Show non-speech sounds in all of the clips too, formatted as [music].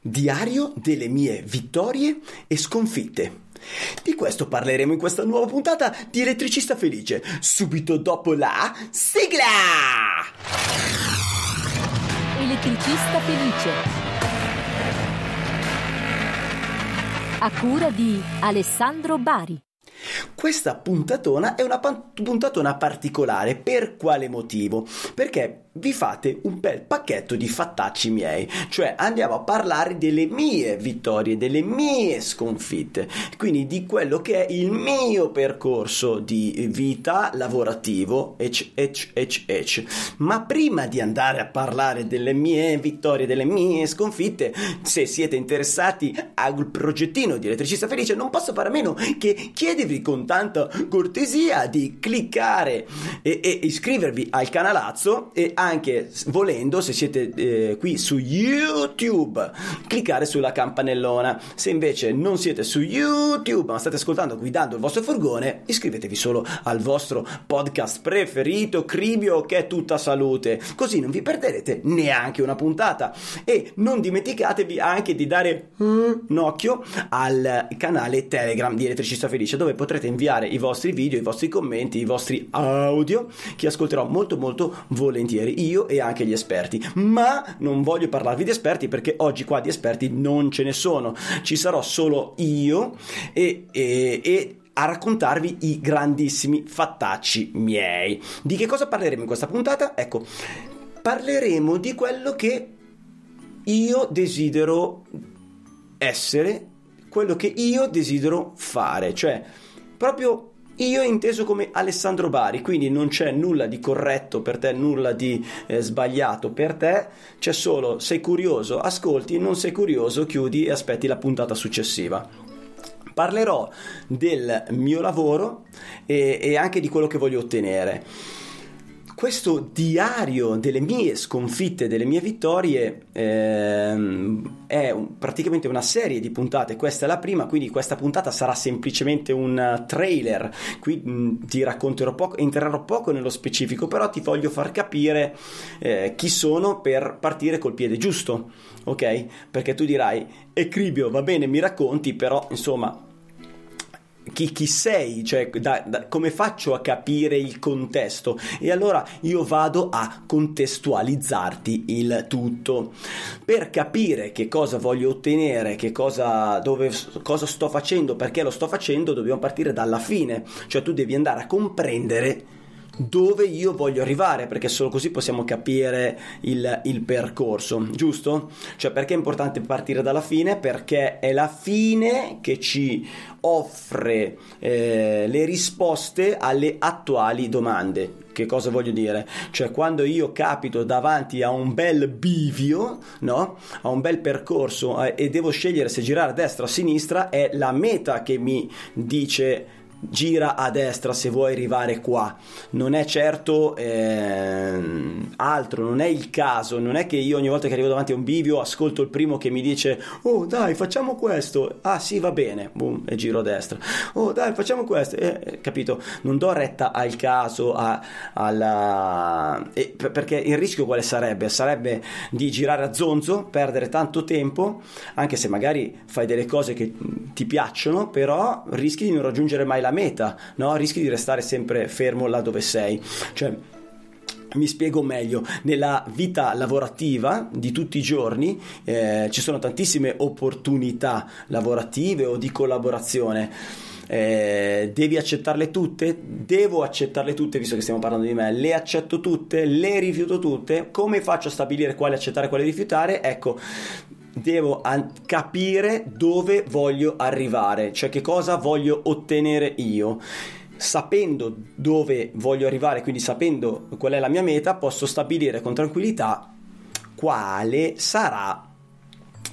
Diario delle mie vittorie e sconfitte. Di questo parleremo in questa nuova puntata di Elettricista Felice, subito dopo la sigla! Elettricista Felice. A cura di Alessandro Bari. Questa puntatona è una puntatona particolare, per quale motivo? Perché vi fate un bel pacchetto di fattacci miei, cioè andiamo a parlare delle mie vittorie, delle mie sconfitte, quindi di quello che è il mio percorso di vita lavorativo, ec, ec, ec, ec. Ma prima di andare a parlare delle mie vittorie, delle mie sconfitte, se siete interessati al progettino di Elettricista Felice, non posso fare a meno che chiedervi con tanta cortesia di cliccare e, e iscrivervi al canalazzo e anche volendo, se siete eh, qui su YouTube, cliccare sulla campanellona. Se invece non siete su YouTube, ma state ascoltando guidando il vostro furgone, iscrivetevi solo al vostro podcast preferito, Cribio, che è tutta salute. Così non vi perderete neanche una puntata. E non dimenticatevi anche di dare un occhio al canale Telegram di Elettricista Felice, dove potrete inviare i vostri video, i vostri commenti, i vostri audio, che ascolterò molto molto volentieri io e anche gli esperti. Ma non voglio parlarvi di esperti perché oggi qua di esperti non ce ne sono. Ci sarò solo io e, e, e a raccontarvi i grandissimi fattacci miei. Di che cosa parleremo in questa puntata? Ecco, parleremo di quello che io desidero essere, quello che io desidero fare, cioè proprio io inteso come Alessandro Bari, quindi non c'è nulla di corretto per te, nulla di eh, sbagliato per te, c'è solo sei curioso, ascolti, non sei curioso, chiudi e aspetti la puntata successiva. Parlerò del mio lavoro e, e, anche di quello che voglio ottenere questo diario delle mie sconfitte, delle mie vittorie, ehm, è un, praticamente una serie di puntate. Questa è la prima, quindi questa puntata sarà semplicemente un trailer. Qui mh, ti racconterò poco, entrerò poco nello specifico, però ti voglio far capire eh, chi sono per partire col piede giusto, ok? Perché tu dirai, Ecribio, va bene, mi racconti, però insomma chi, chi sei, cioè da, da, come faccio a capire il contesto? E allora io vado a contestualizzarti il tutto. Per capire che cosa voglio ottenere, che cosa, dove, cosa sto facendo, perché lo sto facendo, dobbiamo partire dalla fine, cioè tu devi andare a comprendere dove io voglio arrivare, perché solo così possiamo capire il, il, percorso, giusto? Cioè perché è importante partire dalla fine? Perché è la fine che ci offre eh, le risposte alle attuali domande. Che cosa voglio dire? Cioè quando io capito davanti a un bel bivio, no? A un bel percorso eh, e devo scegliere se girare a destra o a sinistra, è la meta che mi dice gira a destra se vuoi arrivare qua. Non è certo eh, altro, non è il caso, non è che io ogni volta che arrivo davanti a un bivio ascolto il primo che mi dice "Oh, dai, facciamo questo". Ah, sì, va bene. Boom, e giro a destra. "Oh, dai, facciamo questo". Eh, eh capito? Non do retta al caso a, alla eh, perché il rischio quale sarebbe? Sarebbe di girare a zonzo, perdere tanto tempo, anche se magari fai delle cose che ti piacciono, però rischi di non raggiungere mai la la meta, no? rischi di restare sempre fermo là dove sei. Cioè, mi spiego meglio, nella vita lavorativa di tutti i giorni eh, ci sono tantissime opportunità lavorative o di collaborazione. Eh, devi accettarle tutte? Devo accettarle tutte, visto che stiamo parlando di me. Le accetto tutte? Le rifiuto tutte? Come faccio a stabilire quale accettare e quale rifiutare? Ecco, devo an- capire dove voglio arrivare, cioè che cosa voglio ottenere io. Sapendo dove voglio arrivare, quindi sapendo qual è la mia meta, posso stabilire con tranquillità quale sarà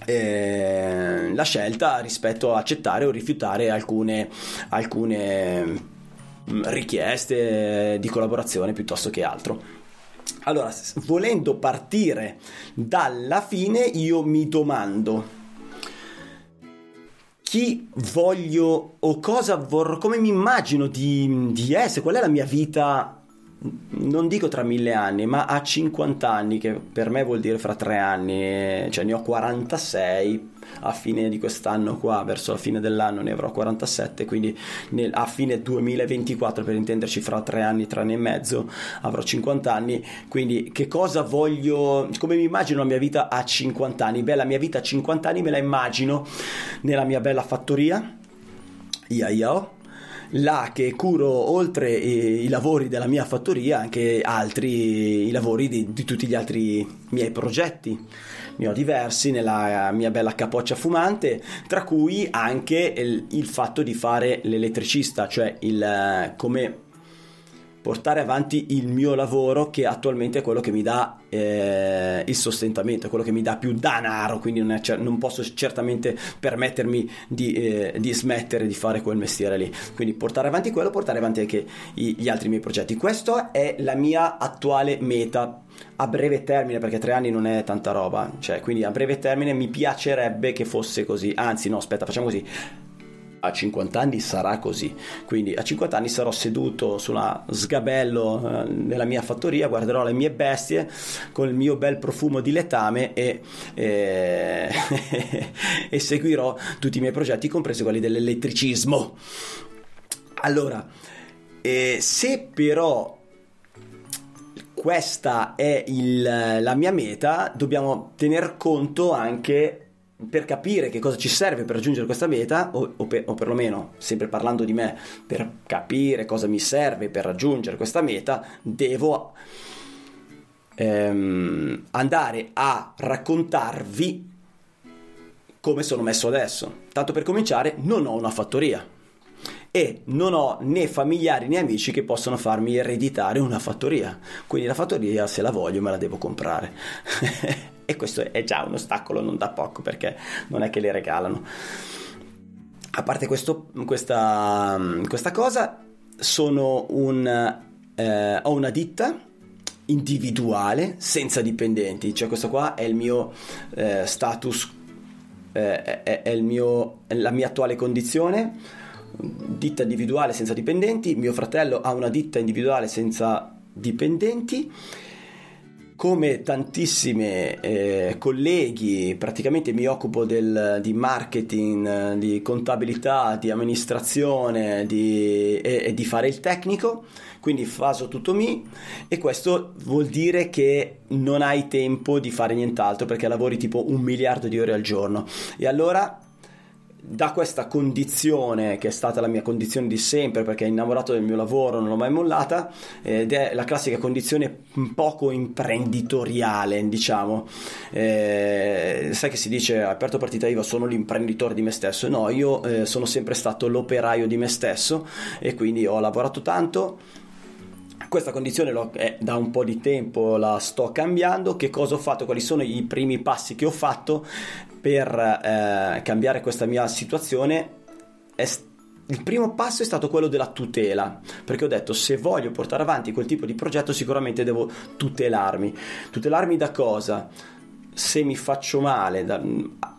eh, la scelta rispetto a accettare o rifiutare alcune, alcune mm, richieste di collaborazione piuttosto che altro. Allora, volendo partire dalla fine, io mi domando chi voglio o cosa vorrò, come mi immagino di, di essere, qual è la mia vita non dico tra mille anni, ma a 50 anni, che per me vuol dire fra tre anni, cioè ne ho 46 a fine di quest'anno qua, verso la fine dell'anno ne avrò 47, quindi nel, a fine 2024, per intenderci fra tre anni, tre anni e mezzo, avrò 50 anni, quindi che cosa voglio, come mi immagino la mia vita a 50 anni? Beh, la mia vita a 50 anni me la immagino nella mia bella fattoria, ia ia là che curo oltre i, lavori della mia fattoria anche altri i lavori di, di tutti gli altri miei progetti. Ne ho diversi nella mia bella capoccia fumante, tra cui anche il, il fatto di fare l'elettricista, cioè il come portare avanti il mio lavoro che attualmente è quello che mi dà eh, il sostentamento, quello che mi dà più denaro, quindi non, è, non posso certamente permettermi di, eh, di, smettere di fare quel mestiere lì. Quindi portare avanti quello, portare avanti anche i, gli altri miei progetti. Questa è la mia attuale meta a breve termine, perché tre anni non è tanta roba, cioè quindi a breve termine mi piacerebbe che fosse così, anzi no aspetta facciamo così, a 50 anni sarà così. Quindi a 50 anni sarò seduto su una sgabello eh, nella mia fattoria, guarderò le mie bestie con il mio bel profumo di letame e, e, [laughs] e seguirò tutti i miei progetti, compresi quelli dell'elettricismo. Allora, eh, se però questa è il, la mia meta, dobbiamo tener conto anche per capire che cosa ci serve per raggiungere questa meta, o, o, per, o, perlomeno, sempre parlando di me, per capire cosa mi serve per raggiungere questa meta, devo ehm, andare a raccontarvi come sono messo adesso. Tanto per cominciare, non ho una fattoria e non ho né familiari né amici che possono farmi ereditare una fattoria. Quindi la fattoria, se la voglio, me la devo comprare. [laughs] e questo è già un ostacolo non da poco perché non è che le regalano. A parte questo, questa, questa cosa, un, eh, ho una ditta individuale senza dipendenti, cioè questo qua è il mio eh, status, eh, è, è, il mio, la mia attuale condizione, ditta individuale senza dipendenti, mio fratello ha una ditta individuale senza dipendenti come tantissimi eh, colleghi, praticamente mi occupo del, di marketing, di contabilità, di amministrazione di, e, e, di fare il tecnico, quindi faso tutto mi. E questo vuol dire che non hai tempo di fare nient'altro perché lavori tipo un miliardo di ore al giorno. E allora da questa condizione che è stata la mia condizione di sempre perché innamorato del mio lavoro non l'ho mai mollata ed è la classica condizione poco imprenditoriale diciamo. Eh, sai che si dice aperto partita IVA sono l'imprenditore di me stesso no io eh, sono sempre stato l'operaio di me stesso e quindi ho lavorato tanto questa condizione lo, eh, da un po' di tempo la sto cambiando. Che cosa ho fatto? Quali sono i primi passi che ho fatto per eh, cambiare questa mia situazione? È il primo passo è stato quello della tutela, perché ho detto se voglio portare avanti quel tipo di progetto sicuramente devo tutelarmi. Tutelarmi da cosa? Se mi faccio male da,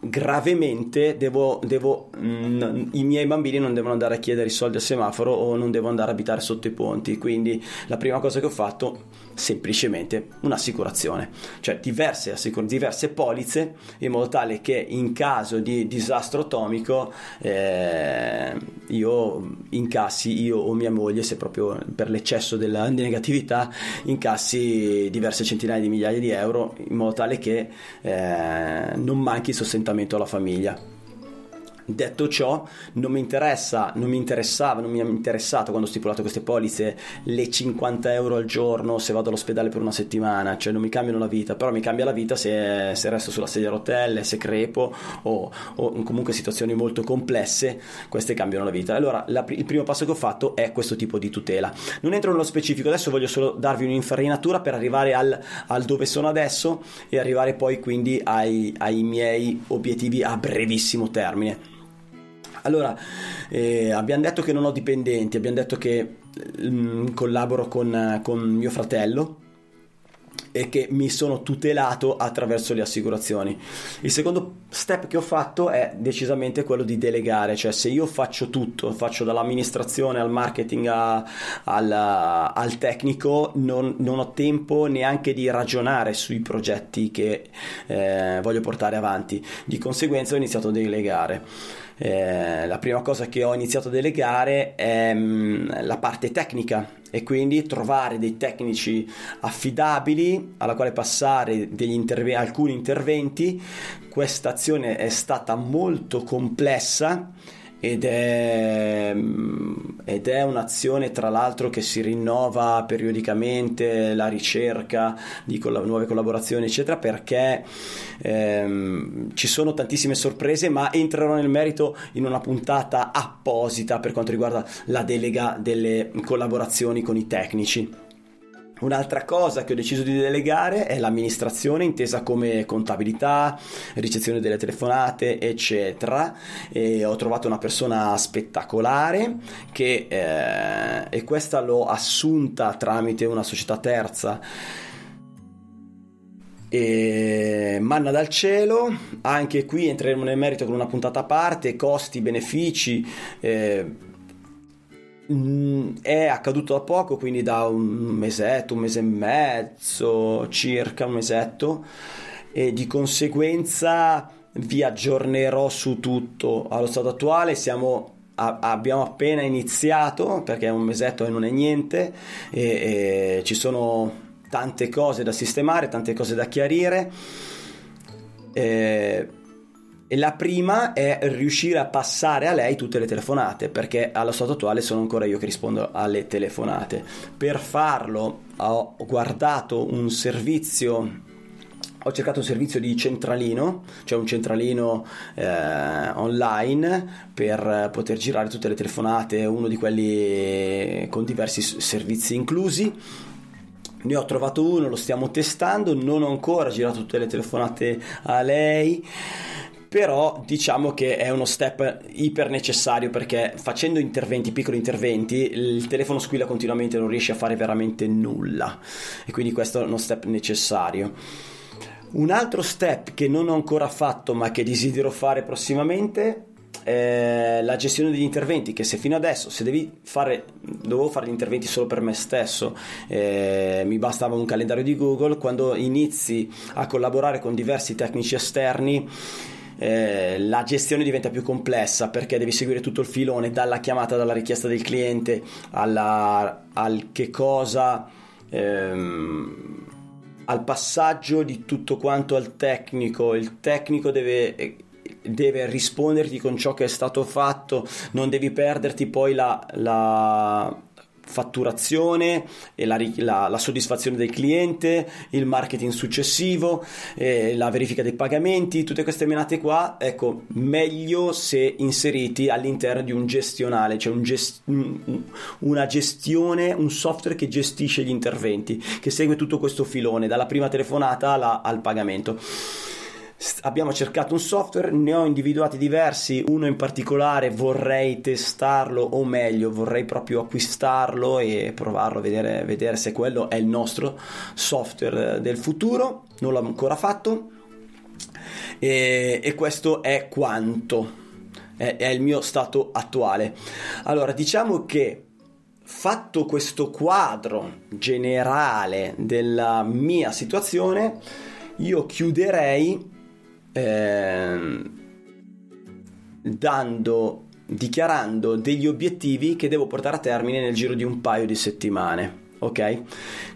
gravemente, devo, devo, mh, mm, i miei bambini non devono andare a chiedere i soldi al semaforo o non devo andare a abitare sotto i ponti. Quindi la prima cosa che ho fatto semplicemente un'assicurazione, cioè diverse, assicur- diverse polizze in modo tale che in caso di disastro atomico eh, io incassi, io o mia moglie, se proprio per l'eccesso della negatività, incassi diverse centinaia di migliaia di euro in modo tale che eh, non manchi sostentamento alla famiglia. Detto ciò, non mi interessa, non mi interessava, non mi è interessato quando ho stipulato queste polizze le 50 euro al giorno se vado all'ospedale per una settimana, cioè non mi cambiano la vita, però mi cambia la vita se, se resto sulla sedia a rotelle, se crepo o, o, comunque situazioni molto complesse, queste cambiano la vita. Allora, la, il primo passo che ho fatto è questo tipo di tutela. Non entro nello specifico, adesso voglio solo darvi un'infarinatura per arrivare al, al dove sono adesso e arrivare poi quindi ai, ai miei obiettivi a brevissimo termine. Allora, eh, abbiamo detto che non ho dipendenti, abbiamo detto che mh, mm, collaboro con, con mio fratello e che mi sono tutelato attraverso le assicurazioni. Il secondo step che ho fatto è decisamente quello di delegare, cioè se io faccio tutto, faccio dall'amministrazione al marketing a, al, al, tecnico, non, non, ho tempo neanche di ragionare sui progetti che eh, voglio portare avanti. Di conseguenza ho iniziato a delegare. Eh, la prima cosa che ho iniziato a delegare è mh, mm, la parte tecnica e quindi trovare dei tecnici affidabili alla quale passare interve- alcuni interventi. Questa azione è stata molto complessa ed è, ed è, un'azione tra l'altro che si rinnova periodicamente la ricerca di coll- nuove collaborazioni eccetera perché ehm, ci sono tantissime sorprese ma entrerò nel merito in una puntata apposita per quanto riguarda la delega delle collaborazioni con i tecnici Un'altra cosa che ho deciso di delegare è l'amministrazione intesa come contabilità, ricezione delle telefonate, eccetera. E ho trovato una persona spettacolare che eh, e questa l'ho assunta tramite una società terza. E manna dal cielo, anche qui entreremo nel merito con una puntata a parte, costi, benefici. Eh, Mm, è accaduto da poco, quindi da un mesetto, un mese e mezzo, circa un mesetto, e di conseguenza vi aggiornerò su tutto. Allo stato attuale siamo abbiamo appena iniziato perché è un mesetto e non è niente e, e ci sono tante cose da sistemare, tante cose da chiarire. E e la prima è riuscire a passare a lei tutte le telefonate, perché allo stato attuale sono ancora io che rispondo alle telefonate. Per farlo ho guardato un servizio ho cercato un servizio di centralino, cioè un centralino eh, online per poter girare tutte le telefonate, uno di quelli con diversi servizi inclusi. Ne ho trovato uno, lo stiamo testando, non ho ancora girato tutte le telefonate a lei però diciamo che è uno step iper necessario perché facendo interventi, piccoli interventi, il telefono squilla continuamente e non riesce a fare veramente nulla e quindi questo è uno step necessario. Un altro step che non ho ancora fatto ma che desidero fare prossimamente è la gestione degli interventi che se fino adesso se devi fare dovevo fare gli interventi solo per me stesso eh, mi bastava un calendario di Google quando inizi a collaborare con diversi tecnici esterni eh, la gestione diventa più complessa perché devi seguire tutto il filone dalla chiamata, dalla richiesta del cliente alla, al che cosa, ehm, al passaggio di tutto quanto al tecnico. Il tecnico deve deve risponderti con ciò che è stato fatto, non devi perderti poi la, la, fatturazione la, la, la, soddisfazione del cliente, il marketing successivo, eh, la verifica dei pagamenti, tutte queste menate qua, ecco, meglio se inseriti all'interno di un gestionale, cioè un gest- un, una gestione, un software che gestisce gli interventi, che segue tutto questo filone, dalla prima telefonata alla, al pagamento abbiamo cercato un software, ne ho individuati diversi, uno in particolare vorrei testarlo o meglio vorrei proprio acquistarlo e provarlo, vedere, vedere se quello è il nostro software del futuro, non l'ho ancora fatto. E, e questo è quanto, è, è il mio stato attuale. Allora diciamo che fatto questo quadro generale della mia situazione, io chiuderei eh, dando, dichiarando degli obiettivi che devo portare a termine nel giro di un paio di settimane. Ok?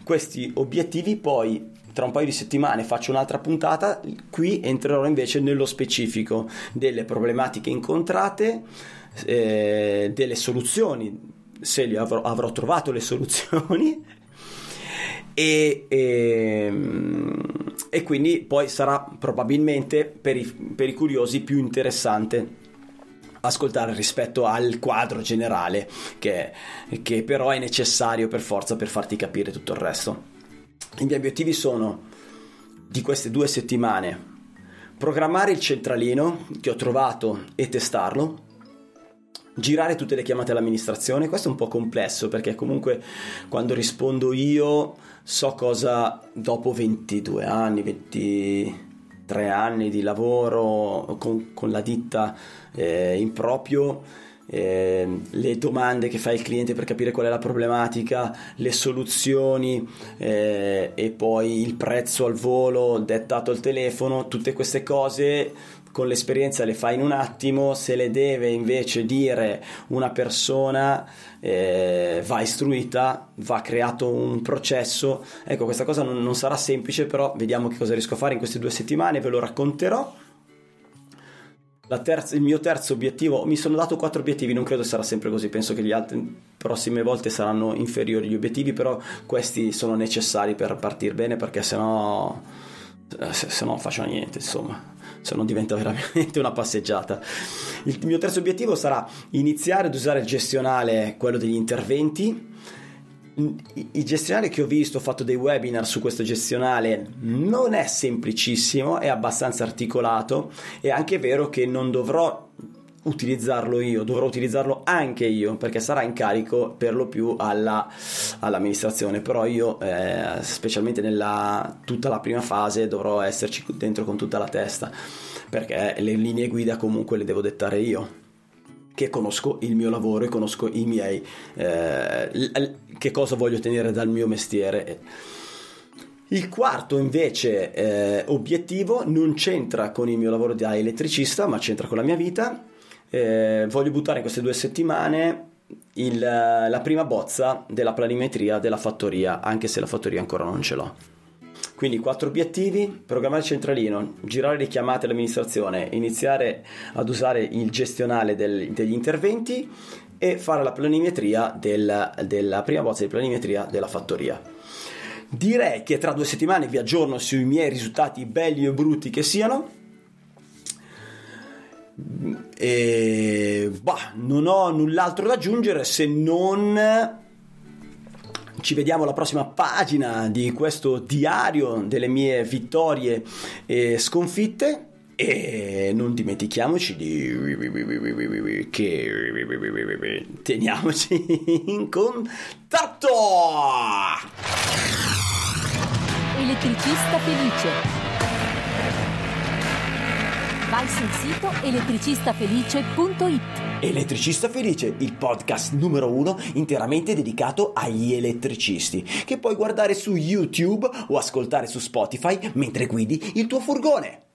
Questi obiettivi poi tra un paio di settimane faccio un'altra puntata, qui entrerò invece nello specifico delle problematiche incontrate, eh, delle soluzioni, se avrò, avrò trovato le soluzioni e, [laughs] e, ehm, e quindi poi sarà probabilmente per i, per i curiosi più interessante ascoltare rispetto al quadro generale che, che, però è necessario per forza per farti capire tutto il resto. I miei obiettivi sono di queste due settimane programmare il centralino che ho trovato e testarlo, girare tutte le chiamate all'amministrazione. Questo è un po' complesso perché comunque quando rispondo io so cosa dopo 22 anni, 23 anni di lavoro con, con la ditta eh, in proprio. Eh, le domande che fa il cliente per capire qual è la problematica, le soluzioni eh, e poi il prezzo al volo dettato al telefono, tutte queste cose con l'esperienza le fa in un attimo, se le deve invece dire una persona eh, va istruita, va creato un processo. Ecco, questa cosa non, non sarà semplice, però vediamo che cosa riesco a fare in queste due settimane, ve lo racconterò. Terza, il mio terzo obiettivo, mi sono dato quattro obiettivi, non credo sarà sempre così, penso che le altre prossime volte saranno inferiori gli obiettivi, però questi sono necessari per partire bene perché sennò, se no faccio niente, insomma se non diventa veramente una passeggiata. Il mio terzo obiettivo sarà iniziare ad usare il gestionale, quello degli interventi. Il gestionale che ho visto, ho fatto dei webinar su questo gestionale, non è semplicissimo, è abbastanza articolato. È anche vero che non dovrò utilizzarlo io, dovrò utilizzarlo anche io perché sarà in carico per lo più alla, all'amministrazione, però io eh, specialmente nella tutta la prima fase dovrò esserci dentro con tutta la testa perché le linee guida comunque le devo dettare io che conosco il mio lavoro e conosco i miei eh, che cosa voglio ottenere dal mio mestiere. Il quarto invece eh, obiettivo non c'entra con il mio lavoro da elettricista, ma c'entra con la mia vita eh, voglio buttare in queste due settimane il, la prima bozza della planimetria della fattoria, anche se la fattoria ancora non ce l'ho. Quindi quattro obiettivi, programmare il centralino, girare le chiamate all'amministrazione, iniziare ad usare il gestionale del, degli interventi e fare la planimetria del, della prima bozza di planimetria della fattoria. Direi che tra due settimane vi aggiorno sui miei risultati belli o brutti che siano e bah, non ho null'altro da aggiungere se non ci vediamo alla prossima pagina di questo diario delle mie vittorie e sconfitte. E non dimentichiamoci di che teniamoci in contatto! Elettricista felice Vai sul sito elettricistafelice.it. Elettricista Felice, il podcast numero uno interamente dedicato agli elettricisti, che puoi guardare su YouTube o ascoltare su Spotify mentre guidi il tuo furgone.